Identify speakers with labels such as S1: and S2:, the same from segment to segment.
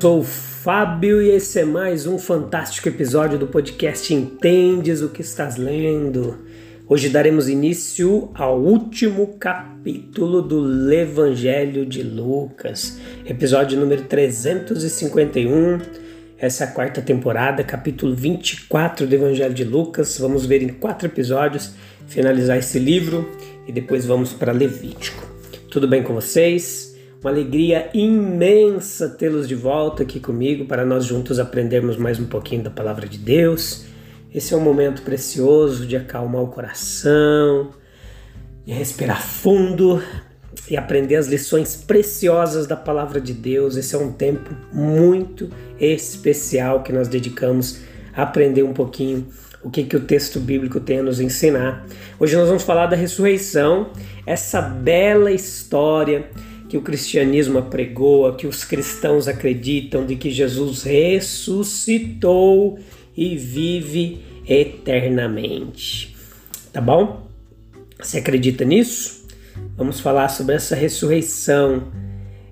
S1: Sou o Fábio e esse é mais um fantástico episódio do podcast Entendes o que estás lendo. Hoje daremos início ao último capítulo do Evangelho de Lucas, episódio número 351. Essa é a quarta temporada, capítulo 24 do Evangelho de Lucas. Vamos ver em quatro episódios, finalizar esse livro e depois vamos para Levítico. Tudo bem com vocês? Uma alegria imensa tê-los de volta aqui comigo para nós juntos aprendermos mais um pouquinho da palavra de Deus. Esse é um momento precioso de acalmar o coração, de respirar fundo e aprender as lições preciosas da palavra de Deus. Esse é um tempo muito especial que nós dedicamos a aprender um pouquinho o que, que o texto bíblico tem a nos ensinar. Hoje nós vamos falar da ressurreição, essa bela história que o cristianismo apregoa, que os cristãos acreditam de que Jesus ressuscitou e vive eternamente. Tá bom? Você acredita nisso? Vamos falar sobre essa ressurreição.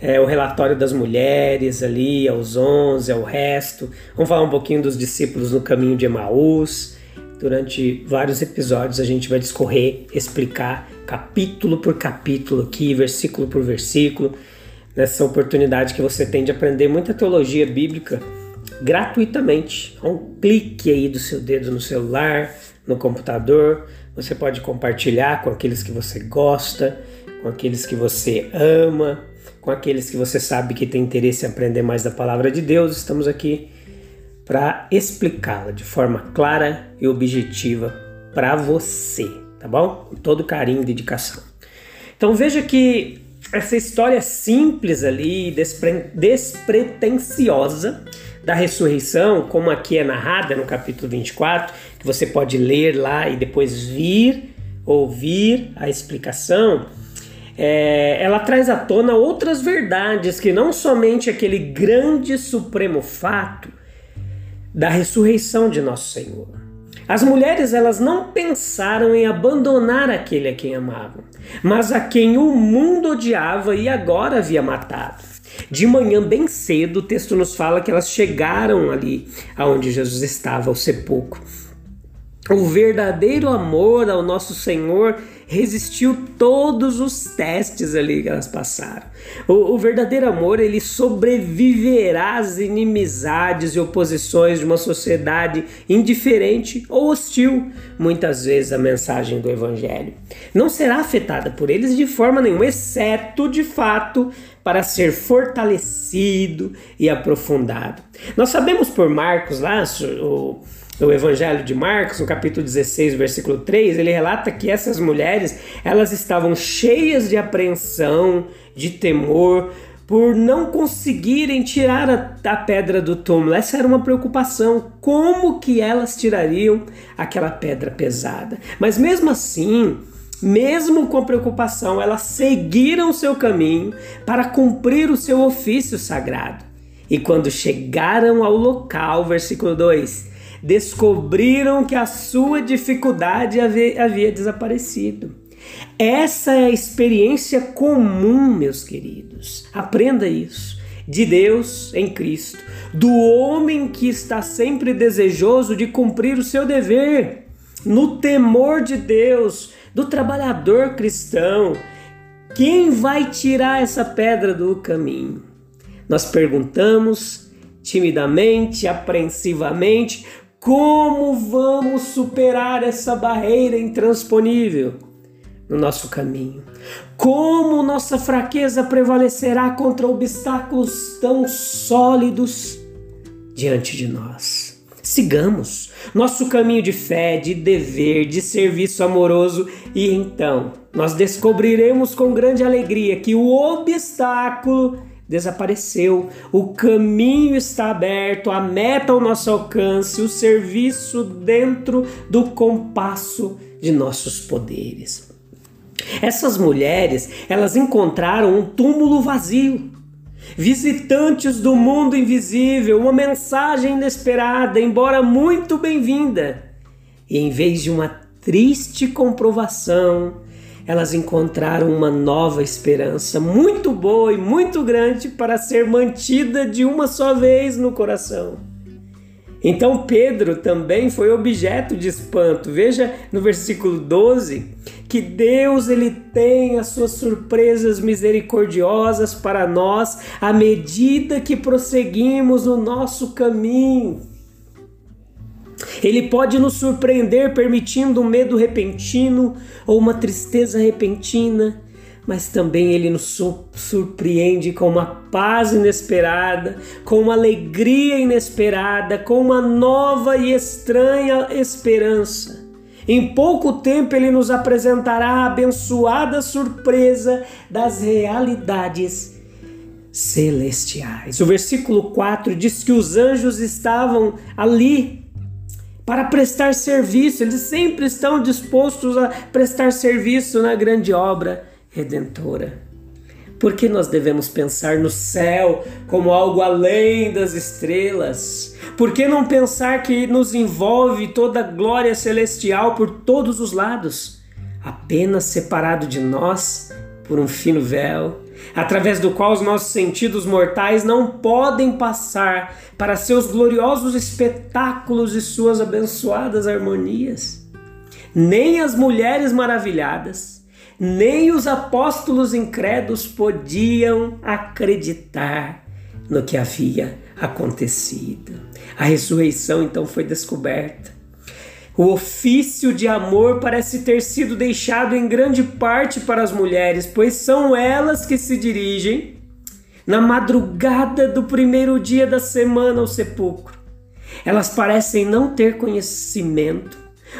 S1: É, o relatório das mulheres ali, aos 11, ao resto. Vamos falar um pouquinho dos discípulos no caminho de Emaús. Durante vários episódios a gente vai discorrer, explicar capítulo por capítulo aqui, versículo por versículo, nessa oportunidade que você tem de aprender muita teologia bíblica gratuitamente. Um clique aí do seu dedo no celular, no computador, você pode compartilhar com aqueles que você gosta, com aqueles que você ama, com aqueles que você sabe que tem interesse em aprender mais da palavra de Deus. Estamos aqui para explicá-la de forma clara e objetiva para você tá bom? Com todo carinho e dedicação. Então veja que essa história simples ali, despre despretensiosa da ressurreição, como aqui é narrada no capítulo 24, que você pode ler lá e depois vir ouvir a explicação, é, ela traz à tona outras verdades que não somente aquele grande supremo fato da ressurreição de nosso Senhor as mulheres elas não pensaram em abandonar aquele a quem amavam, mas a quem o mundo odiava e agora havia matado. De manhã bem cedo, o texto nos fala que elas chegaram ali aonde Jesus estava, ao sepulcro. O verdadeiro amor ao nosso Senhor resistiu todos os testes ali que elas passaram. O, o, verdadeiro amor ele sobreviverá às inimizades e oposições de uma sociedade indiferente ou hostil, muitas vezes a mensagem do Evangelho. Não será afetada por eles de forma nenhuma, exceto de fato para ser fortalecido e aprofundado. Nós sabemos por Marcos lá, o no Evangelho de Marcos, no capítulo 16, versículo 3, ele relata que essas mulheres, elas estavam cheias de apreensão, de temor, por não conseguirem tirar a, a, pedra do túmulo. Essa era uma preocupação, como que elas tirariam aquela pedra pesada. Mas mesmo assim, mesmo com preocupação, elas seguiram seu caminho para cumprir o seu ofício sagrado. E quando chegaram ao local, versículo 2, descobriram que a sua dificuldade havia, havia desaparecido. Essa é a experiência comum, meus queridos. Aprenda isso. De Deus em Cristo, do homem que está sempre desejoso de cumprir o seu dever, no temor de Deus, do trabalhador cristão. Quem vai tirar essa pedra do caminho? Nós perguntamos timidamente, apreensivamente, como vamos superar essa barreira intransponível no nosso caminho? Como nossa fraqueza prevalecerá contra obstáculos tão sólidos diante de nós? Sigamos nosso caminho de fé, de dever, de serviço amoroso e então nós descobriremos com grande alegria que o obstáculo desapareceu, o caminho está aberto, a meta ao nosso alcance, o serviço dentro do compasso de nossos poderes. Essas mulheres, elas encontraram um túmulo vazio. Visitantes do mundo invisível, uma mensagem inesperada, embora muito bem-vinda. E em vez de uma triste comprovação, elas encontraram uma nova esperança muito boa e muito grande para ser mantida de uma só vez no coração. Então Pedro também foi objeto de espanto. Veja no versículo 12 que Deus ele tem as suas surpresas misericordiosas para nós à medida que prosseguimos no nosso caminho. Ele pode nos surpreender permitindo um medo repentino ou uma tristeza repentina, mas também ele nos surpreende com uma paz inesperada, com uma alegria inesperada, com uma nova e estranha esperança. Em pouco tempo ele nos apresentará a abençoada surpresa das realidades celestiais. O versículo 4 diz que os anjos estavam ali para prestar serviço, eles sempre estão dispostos a prestar serviço na grande obra redentora. Por que nós devemos pensar no céu como algo além das estrelas? Por que não pensar que nos envolve toda a glória celestial por todos os lados, apenas separado de nós por um fino véu? Através do qual os nossos sentidos mortais não podem passar para seus gloriosos espetáculos e suas abençoadas harmonias. Nem as mulheres maravilhadas, nem os apóstolos incrédulos podiam acreditar no que havia acontecido. A ressurreição então foi descoberta. O ofício de amor parece ter sido deixado em grande parte para as mulheres, pois são elas que se dirigem na madrugada do primeiro dia da semana ao sepulcro. Elas parecem não ter conhecimento,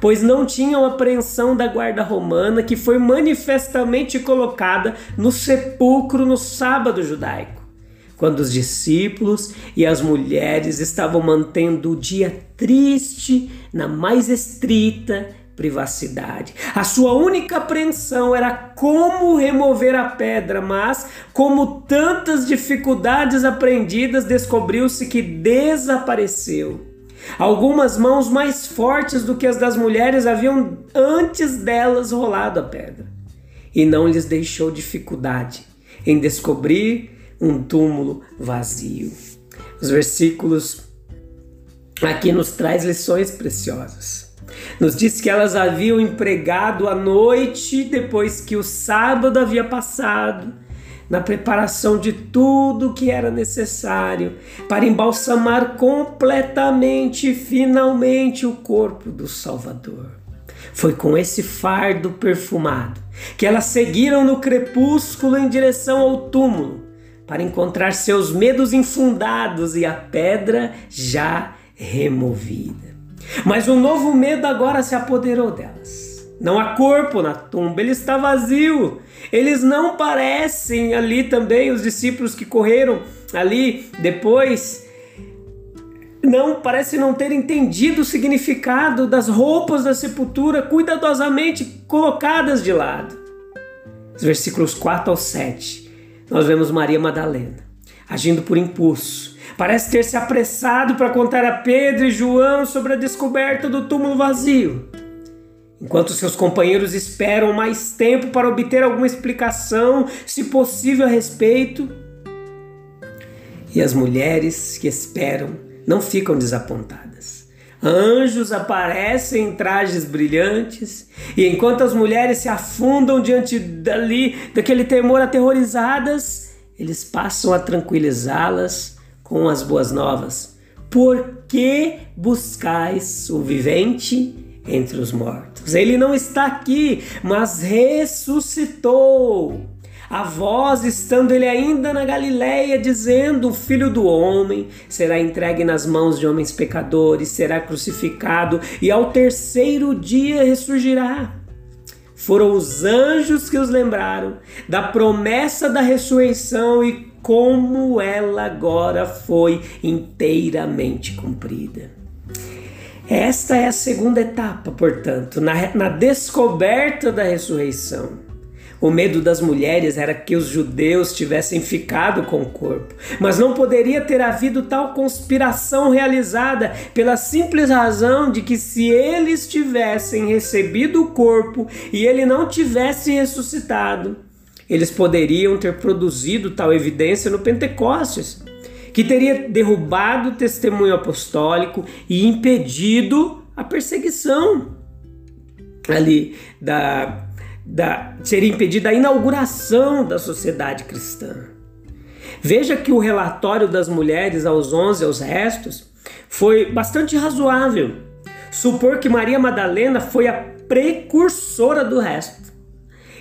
S1: pois não tinham apreensão da guarda romana que foi manifestamente colocada no sepulcro no sábado judaico quando os discípulos e as mulheres estavam mantendo o dia triste na mais estrita privacidade. A sua única apreensão era como remover a pedra, mas, como tantas dificuldades aprendidas, descobriu-se que desapareceu. Algumas mãos mais fortes do que as das mulheres haviam antes delas rolado a pedra, e não lhes deixou dificuldade em descobrir um túmulo vazio. Os versículos aqui nos traz lições preciosas. Nos diz que elas haviam empregado a noite depois que o sábado havia passado na preparação de tudo que era necessário para embalsamar completamente e finalmente o corpo do Salvador. Foi com esse fardo perfumado que elas seguiram no crepúsculo em direção ao túmulo para encontrar seus medos infundados e a pedra já removida. Mas um novo medo agora se apoderou delas. Não há corpo na tumba, ele está vazio. Eles não parecem ali também, os discípulos que correram ali depois, não parece não ter entendido o significado das roupas da sepultura cuidadosamente colocadas de lado. Os versículos 4 ao 7 nós vemos Maria Madalena agindo por impulso. Parece ter se apressado para contar a Pedro e João sobre a descoberta do túmulo vazio. Enquanto seus companheiros esperam mais tempo para obter alguma explicação, se possível, a respeito. E as mulheres que esperam não ficam desapontadas. Anjos aparecem em trajes brilhantes, e enquanto as mulheres se afundam diante dali, daquele temor aterrorizadas, eles passam a tranquilizá-las com as boas novas. Por que buscais o vivente entre os mortos? Ele não está aqui, mas ressuscitou. a voz estando ele ainda na Galiléia, dizendo: O filho do homem será entregue nas mãos de homens pecadores, será crucificado e ao terceiro dia ressurgirá. Foram os anjos que os lembraram da promessa da ressurreição e como ela agora foi inteiramente cumprida. Esta é a segunda etapa, portanto, na, na descoberta da ressurreição. O medo das mulheres era que os judeus tivessem ficado com o corpo, mas não poderia ter havido tal conspiração realizada pela simples razão de que se eles tivessem recebido o corpo e ele não tivesse ressuscitado, eles poderiam ter produzido tal evidência no Pentecostes, que teria derrubado o testemunho apostólico e impedido a perseguição ali da da, seria impedida a inauguração da sociedade cristã. Veja que o relatório das mulheres aos onze aos restos foi bastante razoável. Supor que Maria Madalena foi a precursora do resto.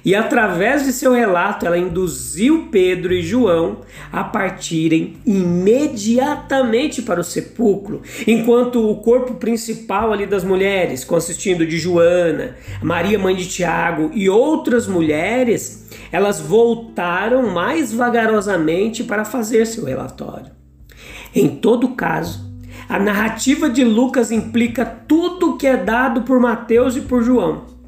S1: E através de seu relato, ela induziu Pedro e João a partirem imediatamente para o sepulcro, enquanto o corpo principal ali das mulheres, consistindo de Joana, Maria mãe de Tiago e outras mulheres, elas voltaram mais vagarosamente para fazer seu relatório. Em todo caso, a narrativa de Lucas implica tudo o que é dado por Mateus e por João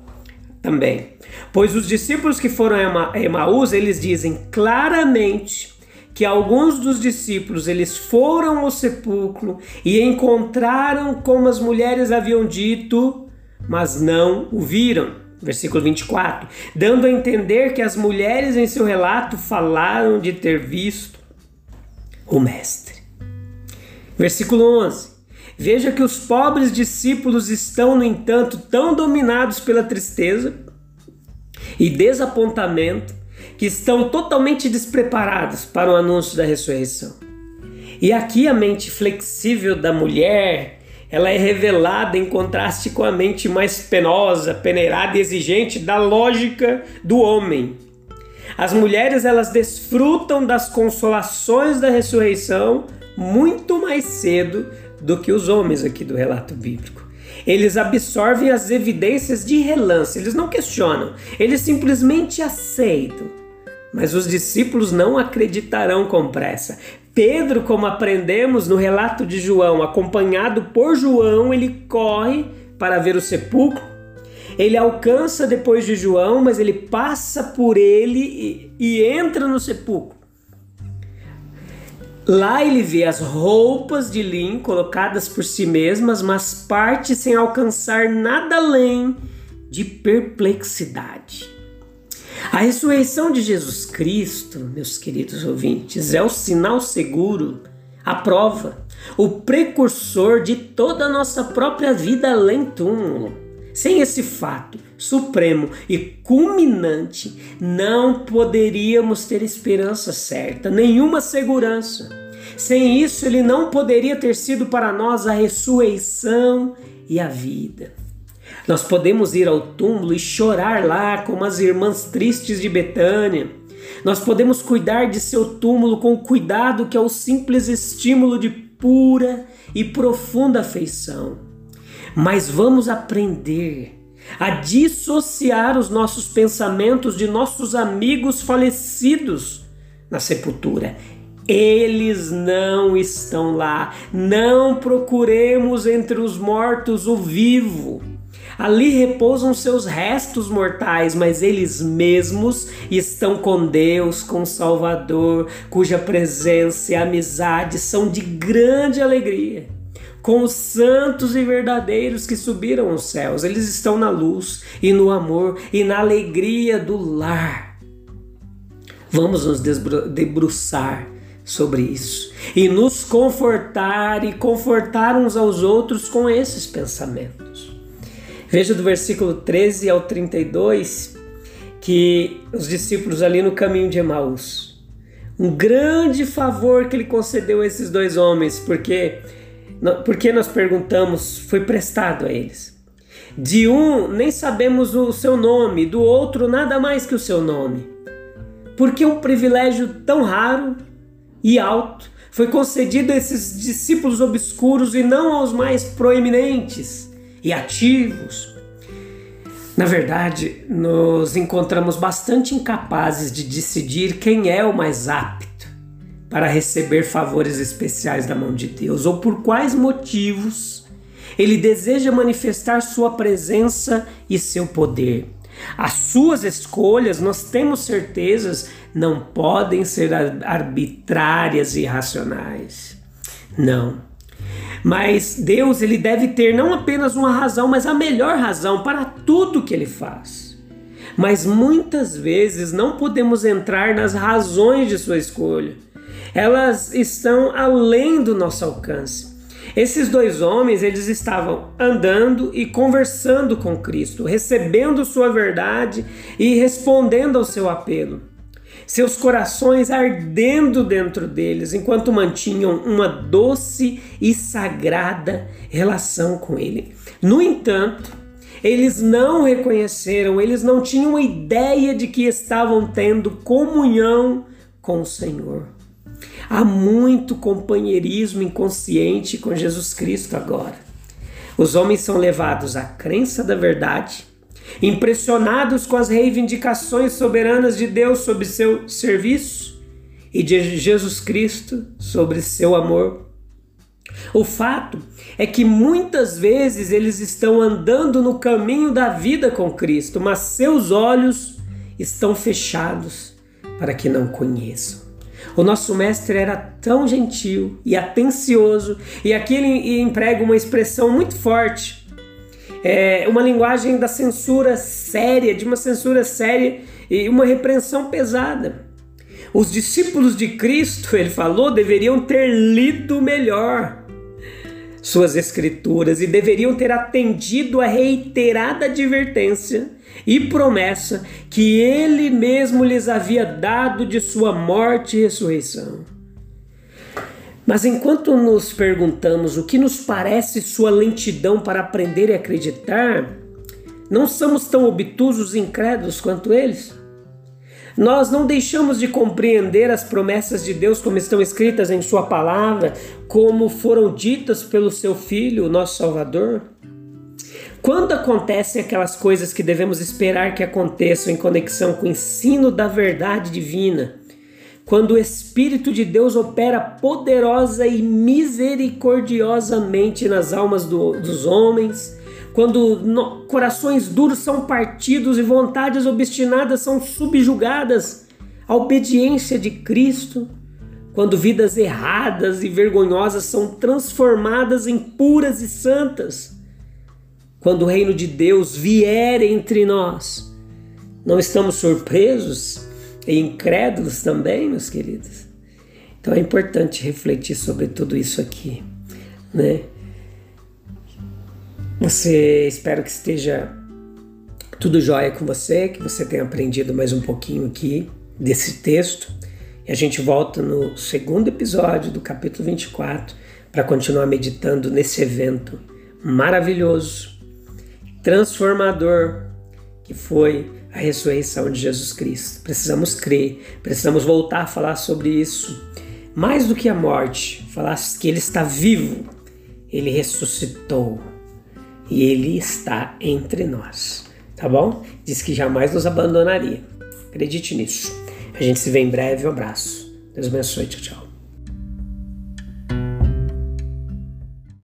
S1: também. Pois os discípulos que foram a Emaús, eles dizem claramente que alguns dos discípulos eles foram ao sepulcro e encontraram como as mulheres haviam dito, mas não o viram. Versículo 24, dando a entender que as mulheres em seu relato falaram de ter visto o mestre. Versículo 11. Veja que os pobres discípulos estão, no entanto, tão dominados pela tristeza e desapontamento que estão totalmente despreparados para o anúncio da ressurreição. E aqui a mente flexível da mulher, ela é revelada em contraste com a mente mais penosa, peneirada e exigente da lógica do homem. As mulheres elas desfrutam das consolações da ressurreição muito mais cedo do que os homens aqui do relato bíblico. Eles absorvem as evidências de relance, eles não questionam, eles simplesmente aceitam. Mas os discípulos não acreditarão com pressa. Pedro, como aprendemos no relato de João, acompanhado por João, ele corre para ver o sepulcro. Ele alcança depois de João, mas ele passa por ele e, e entra no sepulcro. Lá ele vê as roupas de linho colocadas por si mesmas, mas parte sem alcançar nada além de perplexidade. A ressurreição de Jesus Cristo, meus queridos ouvintes, é o sinal seguro, a prova, o precursor de toda a nossa própria vida além túmulo. Sem esse fato supremo e culminante, não poderíamos ter esperança certa, nenhuma segurança. Sem isso, ele não poderia ter sido para nós a ressurreição e a vida. Nós podemos ir ao túmulo e chorar lá como as irmãs tristes de Betânia. Nós podemos cuidar de seu túmulo com o cuidado que é o simples estímulo de pura e profunda afeição mas vamos aprender a dissociar os nossos pensamentos de nossos amigos falecidos na sepultura. Eles não estão lá. Não procuremos entre os mortos o vivo. Ali repousam seus restos mortais, mas eles mesmos estão com Deus, com Salvador, cuja presença e amizade são de grande alegria com os santos e verdadeiros que subiram aos céus. Eles estão na luz e no amor e na alegria do lar. Vamos nos debruçar sobre isso e nos confortar e confortar uns aos outros com esses pensamentos. Veja do versículo 13 ao 32 que os discípulos ali no caminho de Emaús, um grande favor que ele concedeu a esses dois homens, porque porque nós perguntamos, foi prestado a eles. De um nem sabemos o seu nome, do outro nada mais que o seu nome. porque um privilégio tão raro e alto foi concedido a esses discípulos obscuros e não aos mais proeminentes e ativos. Na verdade, nos encontramos bastante incapazes de decidir quem é o mais apto para receber favores especiais da mão de Deus ou por quais motivos ele deseja manifestar sua presença e seu poder. As suas escolhas, nós temos certezas, não podem ser arbitrárias e irracionais. Não. Mas Deus, ele deve ter não apenas uma razão, mas a melhor razão para tudo que ele faz. Mas muitas vezes não podemos entrar nas razões de sua escolha. Elas estão além do nosso alcance. Esses dois homens, eles estavam andando e conversando com Cristo, recebendo sua verdade e respondendo ao seu apelo. Seus corações ardendo dentro deles, enquanto mantinham uma doce e sagrada relação com ele. No entanto, eles não reconheceram, eles não tinham ideia de que estavam tendo comunhão com o Senhor. Há muito companheirismo inconsciente com Jesus Cristo agora. Os homens são levados à crença da verdade, impressionados com as reivindicações soberanas de Deus sobre seu serviço e de Jesus Cristo sobre seu amor. O fato é que muitas vezes eles estão andando no caminho da vida com Cristo, mas seus olhos estão fechados para que não conheçam. O nosso mestre era tão gentil e atencioso, e aqui ele emprega uma expressão muito forte, é uma linguagem da censura séria, de uma censura séria e uma repreensão pesada. Os discípulos de Cristo, ele falou, deveriam ter lido melhor suas escrituras e deveriam ter atendido a reiterada advertência e promessa que ele mesmo lhes havia dado de sua morte e ressurreição. Mas enquanto nos perguntamos o que nos parece sua lentidão para aprender e acreditar, não somos tão obtusos e incrédulos quanto eles? Nós não deixamos de compreender as promessas de Deus como estão escritas em Sua palavra, como foram ditas pelo Seu Filho, o nosso Salvador? Quando acontecem aquelas coisas que devemos esperar que aconteçam em conexão com o ensino da verdade divina, quando o Espírito de Deus opera poderosa e misericordiosamente nas almas do, dos homens, quando no, corações duros são partidos e vontades obstinadas são subjugadas à obediência de Cristo, quando vidas erradas e vergonhosas são transformadas em puras e santas, quando o reino de Deus vier entre nós, não estamos surpresos e incrédulos também, meus queridos? Então é importante refletir sobre tudo isso aqui, né? Você espero que esteja tudo jóia com você, que você tenha aprendido mais um pouquinho aqui desse texto. E a gente volta no segundo episódio do capítulo 24 para continuar meditando nesse evento maravilhoso, transformador que foi a ressurreição de Jesus Cristo. Precisamos crer, precisamos voltar a falar sobre isso. Mais do que a morte, falar que ele está vivo, ele ressuscitou e Ele está entre nós, tá bom? Diz que jamais nos abandonaria. Acredite nisso. A gente se vê em breve. Um abraço. Deus abençoe. Tchau, tchau.